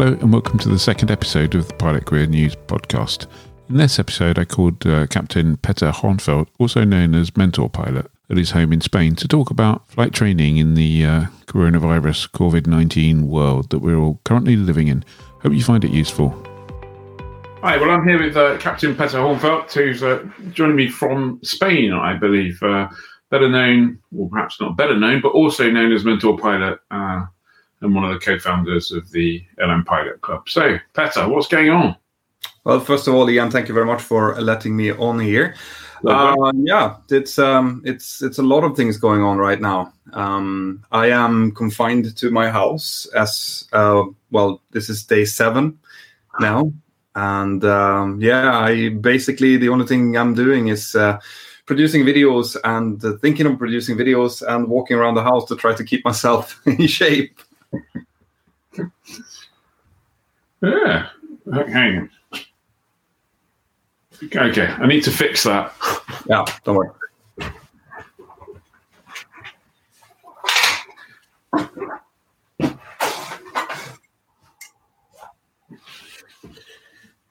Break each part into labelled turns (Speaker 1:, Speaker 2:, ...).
Speaker 1: Hello, and welcome to the second episode of the Pilot Career News podcast. In this episode, I called uh, Captain Peter Hörnfeldt, also known as Mentor Pilot, at his home in Spain to talk about flight training in the uh, coronavirus COVID 19 world that we're all currently living in. Hope you find it useful. Hi, well, I'm here with uh, Captain Peter Hörnfeldt, who's uh, joining me from Spain, I believe. Uh, better known, or perhaps not better known, but also known as Mentor Pilot uh, and one of the co-founders of the Airline Pilot Club. So, Peter, what's going on?
Speaker 2: Well, first of all, Ian, thank you very much for letting me on here. Uh, yeah, it's um, it's it's a lot of things going on right now. Um, I am confined to my house as uh, well. This is day seven now, and um, yeah, I basically the only thing I'm doing is uh, producing videos and uh, thinking of producing videos and walking around the house to try to keep myself in shape.
Speaker 1: Yeah. Hang on. Okay, I need to fix that.
Speaker 2: Yeah, don't worry.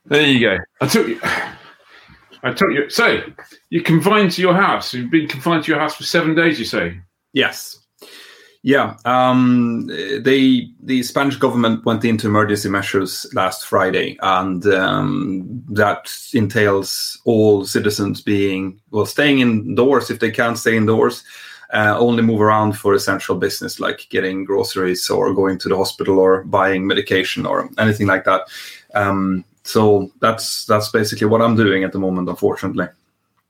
Speaker 1: There you go. I took you. I took you. So you're confined to your house. You've been confined to your house for seven days. You say?
Speaker 2: Yes. Yeah, um, they the Spanish government went into emergency measures last Friday, and um, that entails all citizens being well staying indoors if they can't stay indoors. Uh, only move around for essential business like getting groceries or going to the hospital or buying medication or anything like that. Um, so that's that's basically what I'm doing at the moment, unfortunately.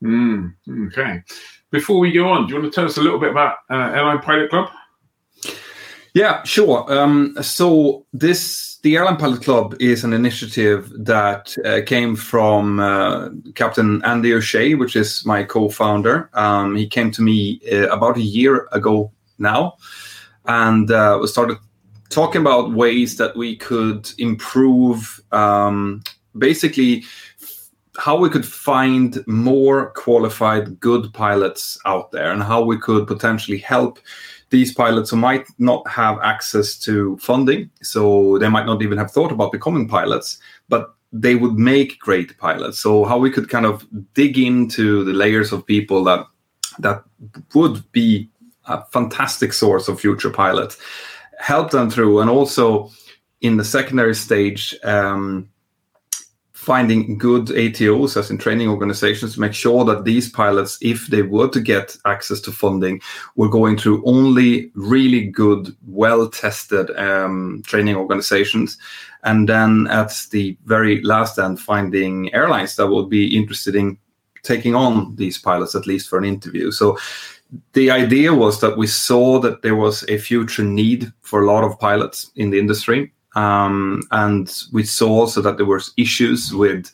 Speaker 1: Mm, okay. Before we go on, do you want to tell us a little bit about uh, Airline Pilot Club?
Speaker 2: Yeah, sure. Um, so this the Airline Pilot Club is an initiative that uh, came from uh, Captain Andy O'Shea, which is my co-founder. Um, he came to me uh, about a year ago now, and uh, we started talking about ways that we could improve, um, basically how we could find more qualified good pilots out there and how we could potentially help these pilots who might not have access to funding, so they might not even have thought about becoming pilots, but they would make great pilots. So how we could kind of dig into the layers of people that that would be a fantastic source of future pilots, help them through, and also in the secondary stage. Um, finding good ATOs, as in training organizations, to make sure that these pilots, if they were to get access to funding, were going through only really good, well tested um, training organizations. And then at the very last end, finding airlines that would be interested in taking on these pilots, at least for an interview. So the idea was that we saw that there was a future need for a lot of pilots in the industry um, and we saw also that there were issues with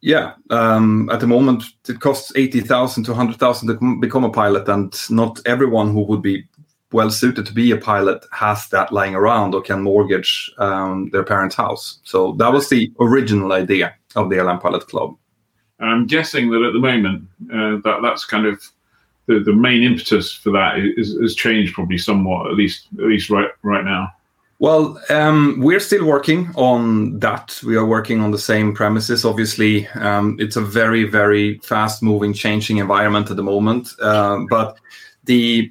Speaker 2: yeah um, at the moment it costs 80000 to 100000 to become a pilot and not everyone who would be well suited to be a pilot has that lying around or can mortgage um, their parents house. So that was the original idea of the airline pilot club.
Speaker 1: And i'm guessing that at the moment uh, that that's kind of the, the main impetus for that is, is changed probably somewhat at least at least right right now
Speaker 2: well, um, we're still working on that. We are working on the same premises. Obviously, um, it's a very, very fast-moving, changing environment at the moment. Uh, but the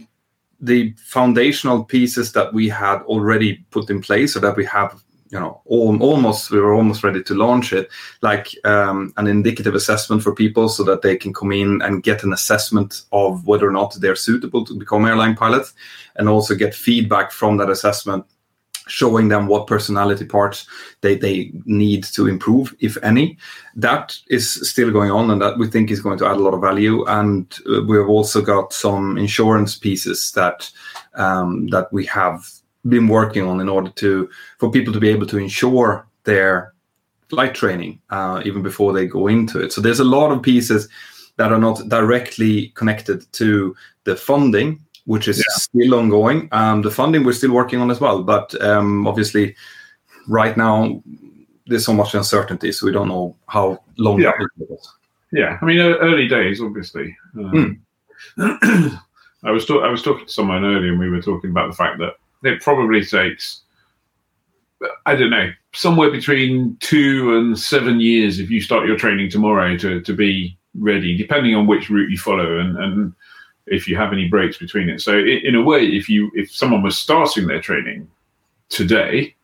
Speaker 2: the foundational pieces that we had already put in place, so that we have, you know, all, almost we were almost ready to launch it, like um, an indicative assessment for people, so that they can come in and get an assessment of whether or not they're suitable to become airline pilots, and also get feedback from that assessment showing them what personality parts they, they need to improve, if any. That is still going on, and that we think is going to add a lot of value. And uh, we have also got some insurance pieces that um, that we have been working on in order to for people to be able to insure their flight training uh, even before they go into it. So there's a lot of pieces that are not directly connected to the funding which is yeah. still ongoing. Um, the funding we're still working on as well, but um, obviously, right now there's so much uncertainty, so we don't know how long
Speaker 1: yeah.
Speaker 2: that will take.
Speaker 1: Yeah, I mean, early days, obviously. Um, mm. I was I was talking to someone earlier, and we were talking about the fact that it probably takes I don't know, somewhere between two and seven years if you start your training tomorrow to, to be ready, depending on which route you follow and, and if you have any breaks between it. So in a way, if you if someone was starting their training today,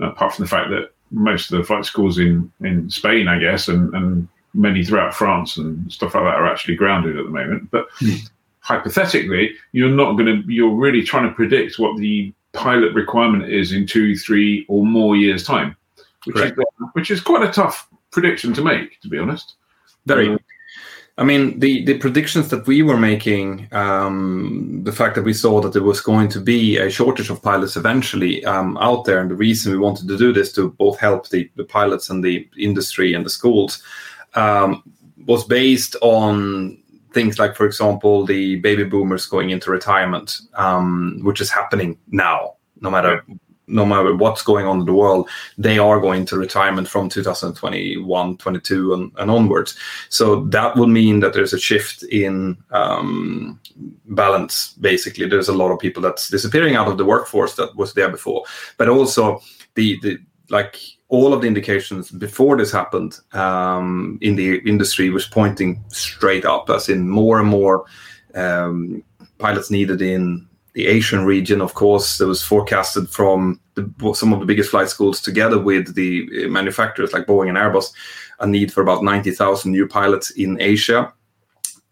Speaker 1: apart from the fact that most of the flight schools in, in Spain, I guess, and, and many throughout France and stuff like that are actually grounded at the moment. But mm. hypothetically, you're not going to, you're really trying to predict what the pilot requirement is in two, three, or more years' time, which, is, which is quite a tough prediction to make, to be honest.
Speaker 2: Very. Uh, I mean, the, the predictions that we were making, um, the fact that we saw that there was going to be a shortage of pilots eventually um, out there, and the reason we wanted to do this to both help the, the pilots and the industry and the schools um, was based on things like, for example, the baby boomers going into retirement, um, which is happening now, no matter no matter what's going on in the world, they are going to retirement from 2021, 22, and, and onwards. So that will mean that there's a shift in um, balance. Basically, there's a lot of people that's disappearing out of the workforce that was there before, but also the the like all of the indications before this happened um, in the industry was pointing straight up, as in more and more um, pilots needed in the Asian region, of course, there was forecasted from the, some of the biggest flight schools together with the uh, manufacturers like Boeing and Airbus a need for about 90,000 new pilots in Asia,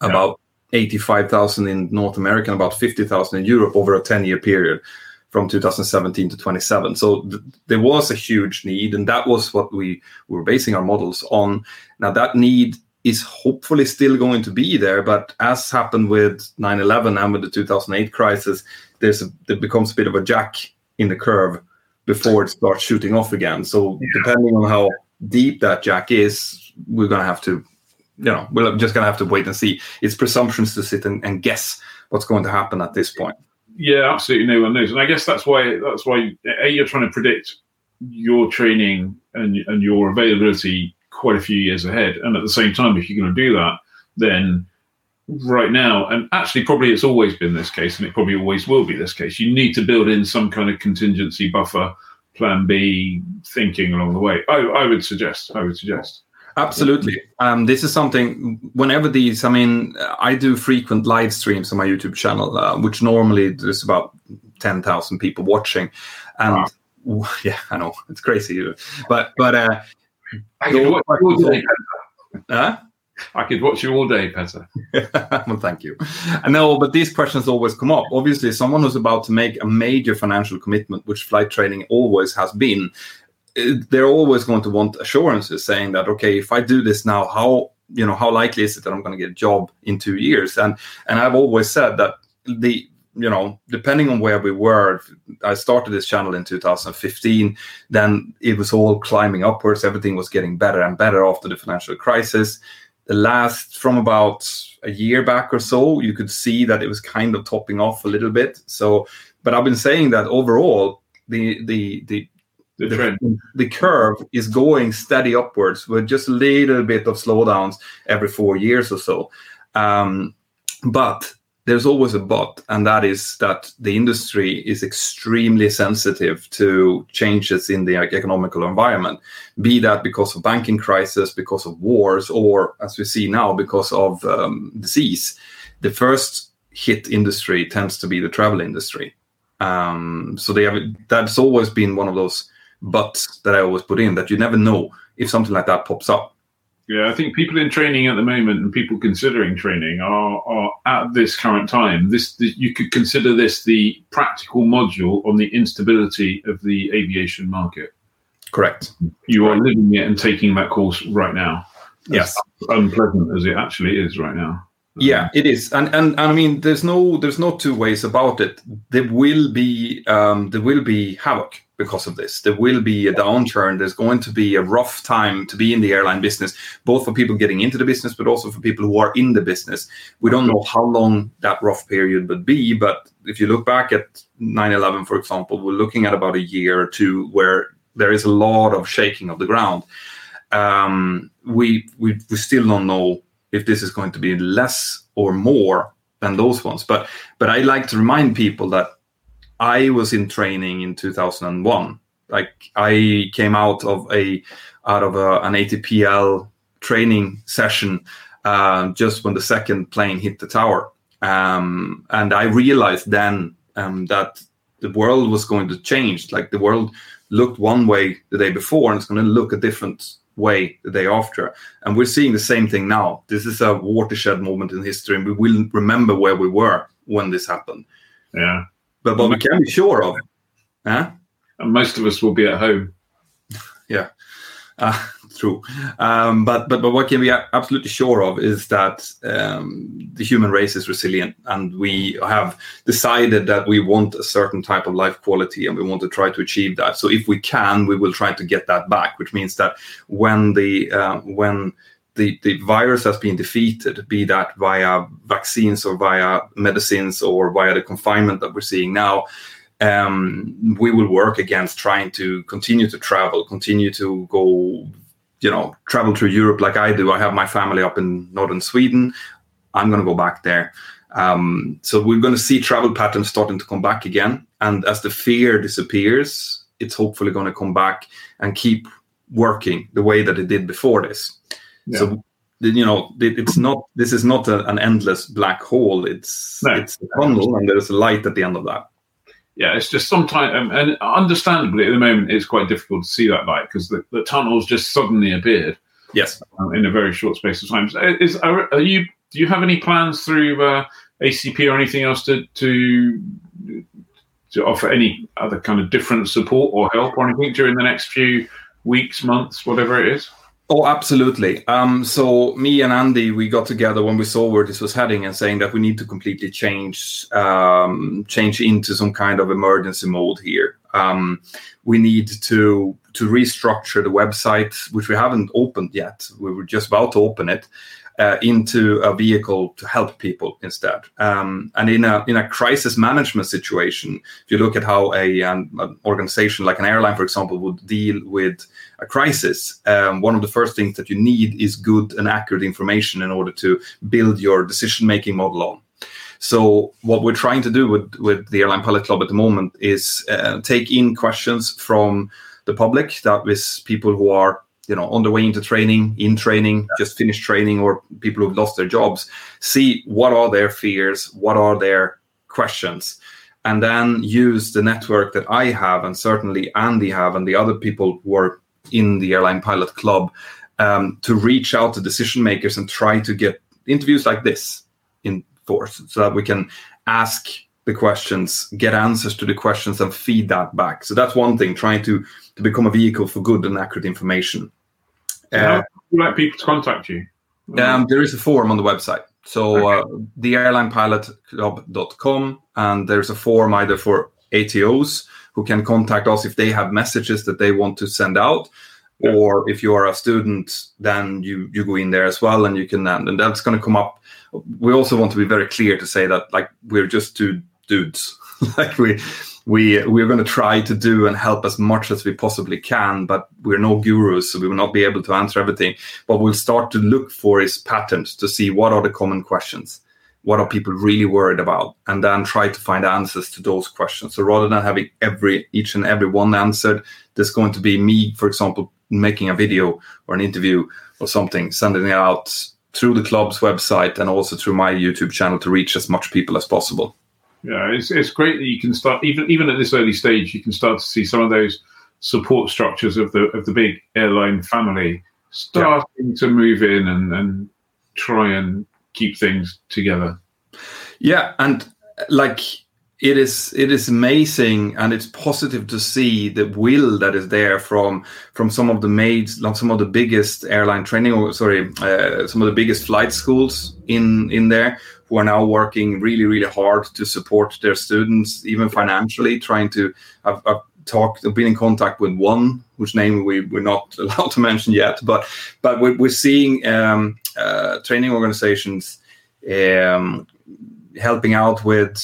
Speaker 2: yeah. about 85,000 in North America, and about 50,000 in Europe over a 10 year period from 2017 to 27. So th- there was a huge need, and that was what we were basing our models on. Now, that need is hopefully still going to be there. But as happened with 9/11 and with the 2008 crisis, there's a, there becomes a bit of a jack in the curve before it starts shooting off again. So yeah. depending on how deep that jack is, we're gonna have to, you know, we're just gonna have to wait and see. It's presumptions to sit and, and guess what's going to happen at this point.
Speaker 1: Yeah, absolutely. No one knows, and I guess that's why that's why a you're trying to predict your training and and your availability quite a few years ahead. And at the same time, if you're going to do that, then right now, and actually, probably it's always been this case, and it probably always will be this case, you need to build in some kind of contingency buffer, plan B thinking along the way. I, I would suggest. I would suggest.
Speaker 2: Absolutely. Um, this is something, whenever these, I mean, I do frequent live streams on my YouTube channel, uh, which normally there's about 10,000 people watching. And wow. yeah, I know it's crazy. But, but, uh,
Speaker 1: I could watch you all day. Huh? I could watch you all day, Petter.
Speaker 2: well, thank you. I know, but these questions always come up. Obviously, someone who's about to make a major financial commitment, which flight training always has been, eh, they're always going to want assurances saying that, okay, if I do this now, how you know how likely is it that I'm going to get a job in two years? And and I've always said that the you know, depending on where we were, I started this channel in 2015. Then it was all climbing upwards. Everything was getting better and better after the financial crisis. The last, from about a year back or so, you could see that it was kind of topping off a little bit. So, but I've been saying that overall, the the the the, the, the, curve is going steady upwards with just a little bit of slowdowns every four years or so. Um, but there's always a but, and that is that the industry is extremely sensitive to changes in the economical environment, be that because of banking crisis, because of wars, or as we see now, because of um, disease. The first hit industry tends to be the travel industry. Um, so they have that's always been one of those buts that I always put in that you never know if something like that pops up.
Speaker 1: Yeah, I think people in training at the moment and people considering training are, are at this current time. This, this, you could consider this the practical module on the instability of the aviation market.
Speaker 2: Correct.
Speaker 1: You
Speaker 2: Correct.
Speaker 1: are living it and taking that course right now.
Speaker 2: Yes,
Speaker 1: unpleasant as it actually is right now.
Speaker 2: Yeah, it is, and, and and I mean, there's no there's no two ways about it. There will be um, there will be havoc because of this. There will be a downturn. There's going to be a rough time to be in the airline business, both for people getting into the business, but also for people who are in the business. We don't know how long that rough period would be, but if you look back at 9/11, for example, we're looking at about a year or two where there is a lot of shaking of the ground. Um, we, we we still don't know if this is going to be less or more than those ones. But but I like to remind people that I was in training in 2001 Like I came out of a out of a, an ATPL training session uh, just when the second plane hit the tower, um, and I realized then um, that the world was going to change. Like the world looked one way the day before, and it's going to look a different way the day after. And we're seeing the same thing now. This is a watershed moment in history, and we will remember where we were when this happened.
Speaker 1: Yeah.
Speaker 2: But what we can be sure of, huh?
Speaker 1: And most of us will be at home.
Speaker 2: Yeah. Uh, true. Um, but, but but what can be absolutely sure of is that um, the human race is resilient, and we have decided that we want a certain type of life quality, and we want to try to achieve that. So if we can, we will try to get that back. Which means that when the uh, when the, the virus has been defeated, be that via vaccines or via medicines or via the confinement that we're seeing now, um, we will work against trying to continue to travel, continue to go you know travel through Europe like I do. I have my family up in northern Sweden. I'm going to go back there. Um, so we're going to see travel patterns starting to come back again. And as the fear disappears, it's hopefully going to come back and keep working the way that it did before this. Yeah. So you know it's not this is not a, an endless black hole it's no. it's a tunnel and there's a light at the end of that
Speaker 1: yeah, it's just sometimes, um, and understandably at the moment, it's quite difficult to see that light because the, the tunnels just suddenly appeared.
Speaker 2: Yes,
Speaker 1: um, in a very short space of time. Is are, are, you? Do you have any plans through uh, ACP or anything else to to to offer any other kind of different support or help or anything during the next few weeks, months, whatever it is?
Speaker 2: Oh, absolutely. Um, so me and Andy, we got together when we saw where this was heading and saying that we need to completely change, um, change into some kind of emergency mode here. Um, we need to to restructure the website, which we haven't opened yet. We were just about to open it, uh, into a vehicle to help people instead. Um, and in a in a crisis management situation, if you look at how a, an, an organization like an airline, for example, would deal with a crisis, um, one of the first things that you need is good and accurate information in order to build your decision making model on. So what we're trying to do with with the Airline Pilot Club at the moment is uh, take in questions from the public, that is people who are you know on the way into training in training just finished training or people who've lost their jobs see what are their fears what are their questions and then use the network that i have and certainly andy have and the other people who are in the airline pilot club um, to reach out to decision makers and try to get interviews like this in force so that we can ask the questions get answers to the questions and feed that back so that's one thing trying to to become a vehicle for good and accurate information.
Speaker 1: Uh, How would like people to contact you?
Speaker 2: Um, there is a form on the website. So okay. uh, the airlinepilotclub.com and there's a form either for ATOs who can contact us if they have messages that they want to send out. Yeah. Or if you are a student, then you you go in there as well, and you can and that's going to come up. We also want to be very clear to say that like we're just two dudes, like we we we're going to try to do and help as much as we possibly can but we're no gurus so we will not be able to answer everything. What we'll start to look for is patterns to see what are the common questions. What are people really worried about? And then try to find answers to those questions. So rather than having every each and every one answered there's going to be me for example making a video or an interview or something sending it out through the club's website and also through my youtube channel to reach as much people as possible
Speaker 1: yeah, it's it's great that you can start even even at this early stage. You can start to see some of those support structures of the of the big airline family starting yeah. to move in and and try and keep things together.
Speaker 2: Yeah, and like it is it is amazing and it's positive to see the will that is there from from some of the maids some of the biggest airline training or sorry uh, some of the biggest flight schools in in there who are now working really, really hard to support their students, even financially, trying to. I've, I've talked, I've been in contact with one, whose name we, we're not allowed to mention yet, but but we're, we're seeing um, uh, training organizations um, helping out with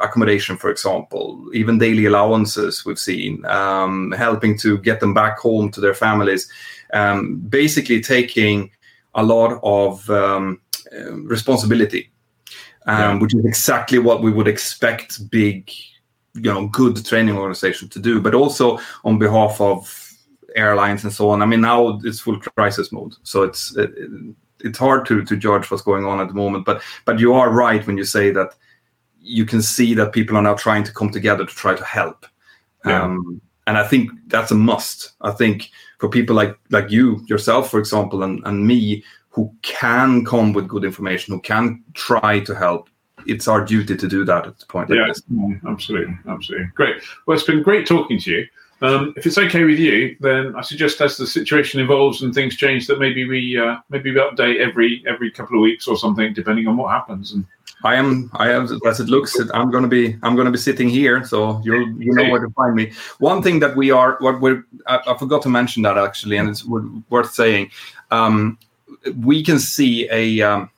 Speaker 2: accommodation, for example, even daily allowances we've seen, um, helping to get them back home to their families, um, basically taking a lot of um, uh, responsibility um, yeah. which is exactly what we would expect big you know good training organization to do, but also on behalf of airlines and so on. I mean, now it's full crisis mode, so it's it, it's hard to to judge what's going on at the moment. But but you are right when you say that you can see that people are now trying to come together to try to help. Yeah. Um, and I think that's a must. I think for people like like you yourself, for example, and, and me, who can come with good information, who can try to help, it's our duty to do that at the point.
Speaker 1: Yeah, like absolutely, absolutely. Great. Well, it's been great talking to you. Um, if it's okay with you, then I suggest as the situation evolves and things change, that maybe we uh, maybe we update every every couple of weeks or something, depending on what happens. And
Speaker 2: I am, I am, as it looks, I'm going to be, I'm going to be sitting here, so you'll, you know where to find me. One thing that we are, what we're, I, I forgot to mention that actually, and it's worth saying. Um, we can see a, um,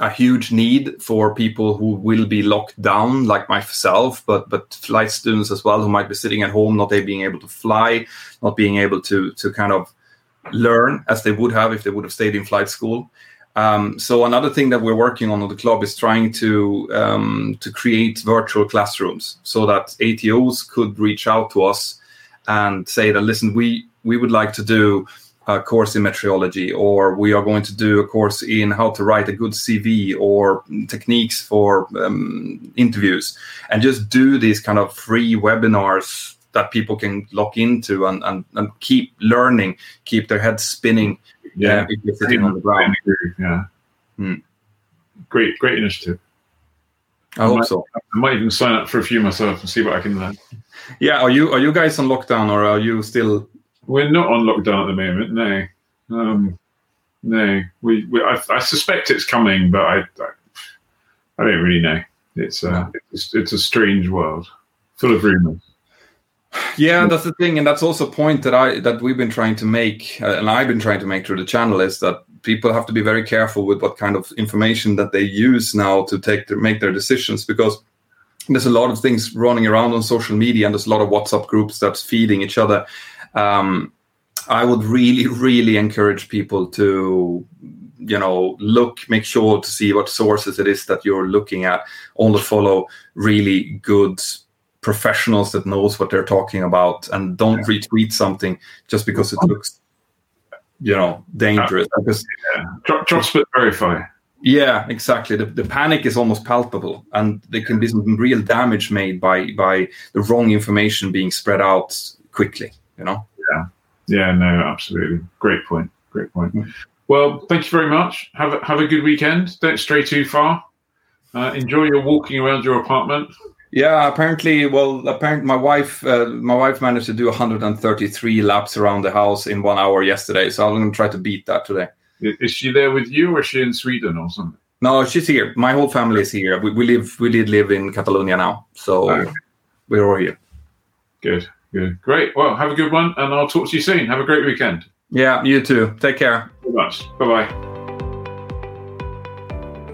Speaker 2: a huge need for people who will be locked down, like myself, but but flight students as well, who might be sitting at home, not being able to fly, not being able to to kind of learn as they would have if they would have stayed in flight school. Um, so another thing that we're working on at the club is trying to um, to create virtual classrooms so that ATOs could reach out to us and say that listen, we we would like to do a course in meteorology, or we are going to do a course in how to write a good CV or techniques for um, interviews, and just do these kind of free webinars that people can lock into and, and, and keep learning, keep their heads spinning yeah, if you're sitting on the ground.
Speaker 1: Yeah. Hmm. Great, great initiative.
Speaker 2: I, I hope might, so.
Speaker 1: I might even sign up for a few myself and see what I can learn.
Speaker 2: Yeah, are you are you guys on lockdown or are you still?
Speaker 1: We're not on lockdown at the moment. No, um, no. We, we I, I, suspect it's coming, but I, I, I don't really know. It's no. it's, it's a strange world, full of rumors.
Speaker 2: Yeah, that's the thing, and that's also a point that I that we've been trying to make, uh, and I've been trying to make through the channel is that people have to be very careful with what kind of information that they use now to take their, make their decisions because there's a lot of things running around on social media and there's a lot of WhatsApp groups that's feeding each other. Um, I would really, really encourage people to, you know, look, make sure to see what sources it is that you're looking at. Only follow really good professionals that knows what they're talking about and don't yeah. retweet something just because it looks you know dangerous
Speaker 1: uh, because yeah. trust but verify
Speaker 2: yeah exactly the, the panic is almost palpable and there can be some real damage made by by the wrong information being spread out quickly you know
Speaker 1: yeah yeah no absolutely great point great point mm-hmm. well thank you very much have a, have a good weekend don't stray too far uh, enjoy your walking around your apartment
Speaker 2: yeah, apparently, well, apparently, my wife, uh, my wife managed to do 133 laps around the house in one hour yesterday. So I'm going to try to beat that today.
Speaker 1: Is she there with you, or is she in Sweden or something?
Speaker 2: No, she's here. My whole family is here. We, we live, we did live in Catalonia now, so okay. we're all here.
Speaker 1: Good, good, great. Well, have a good one, and I'll talk to you soon. Have a great weekend.
Speaker 2: Yeah, you too. Take care.
Speaker 1: Very much. Bye bye.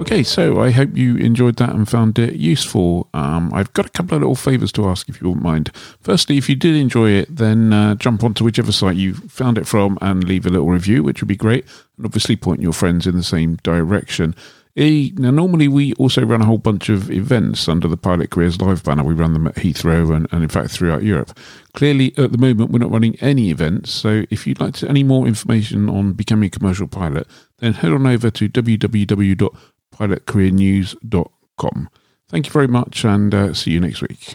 Speaker 1: Okay, so I hope you enjoyed that and found it useful. Um, I've got a couple of little favours to ask if you wouldn't mind. Firstly, if you did enjoy it, then uh, jump onto whichever site you found it from and leave a little review, which would be great. And obviously, point your friends in the same direction. Now, normally we also run a whole bunch of events under the Pilot Careers Live banner. We run them at Heathrow and, and, in fact, throughout Europe. Clearly, at the moment, we're not running any events. So, if you'd like to, any more information on becoming a commercial pilot, then head on over to www pilotcareernews.com. Thank you very much and uh, see you next week.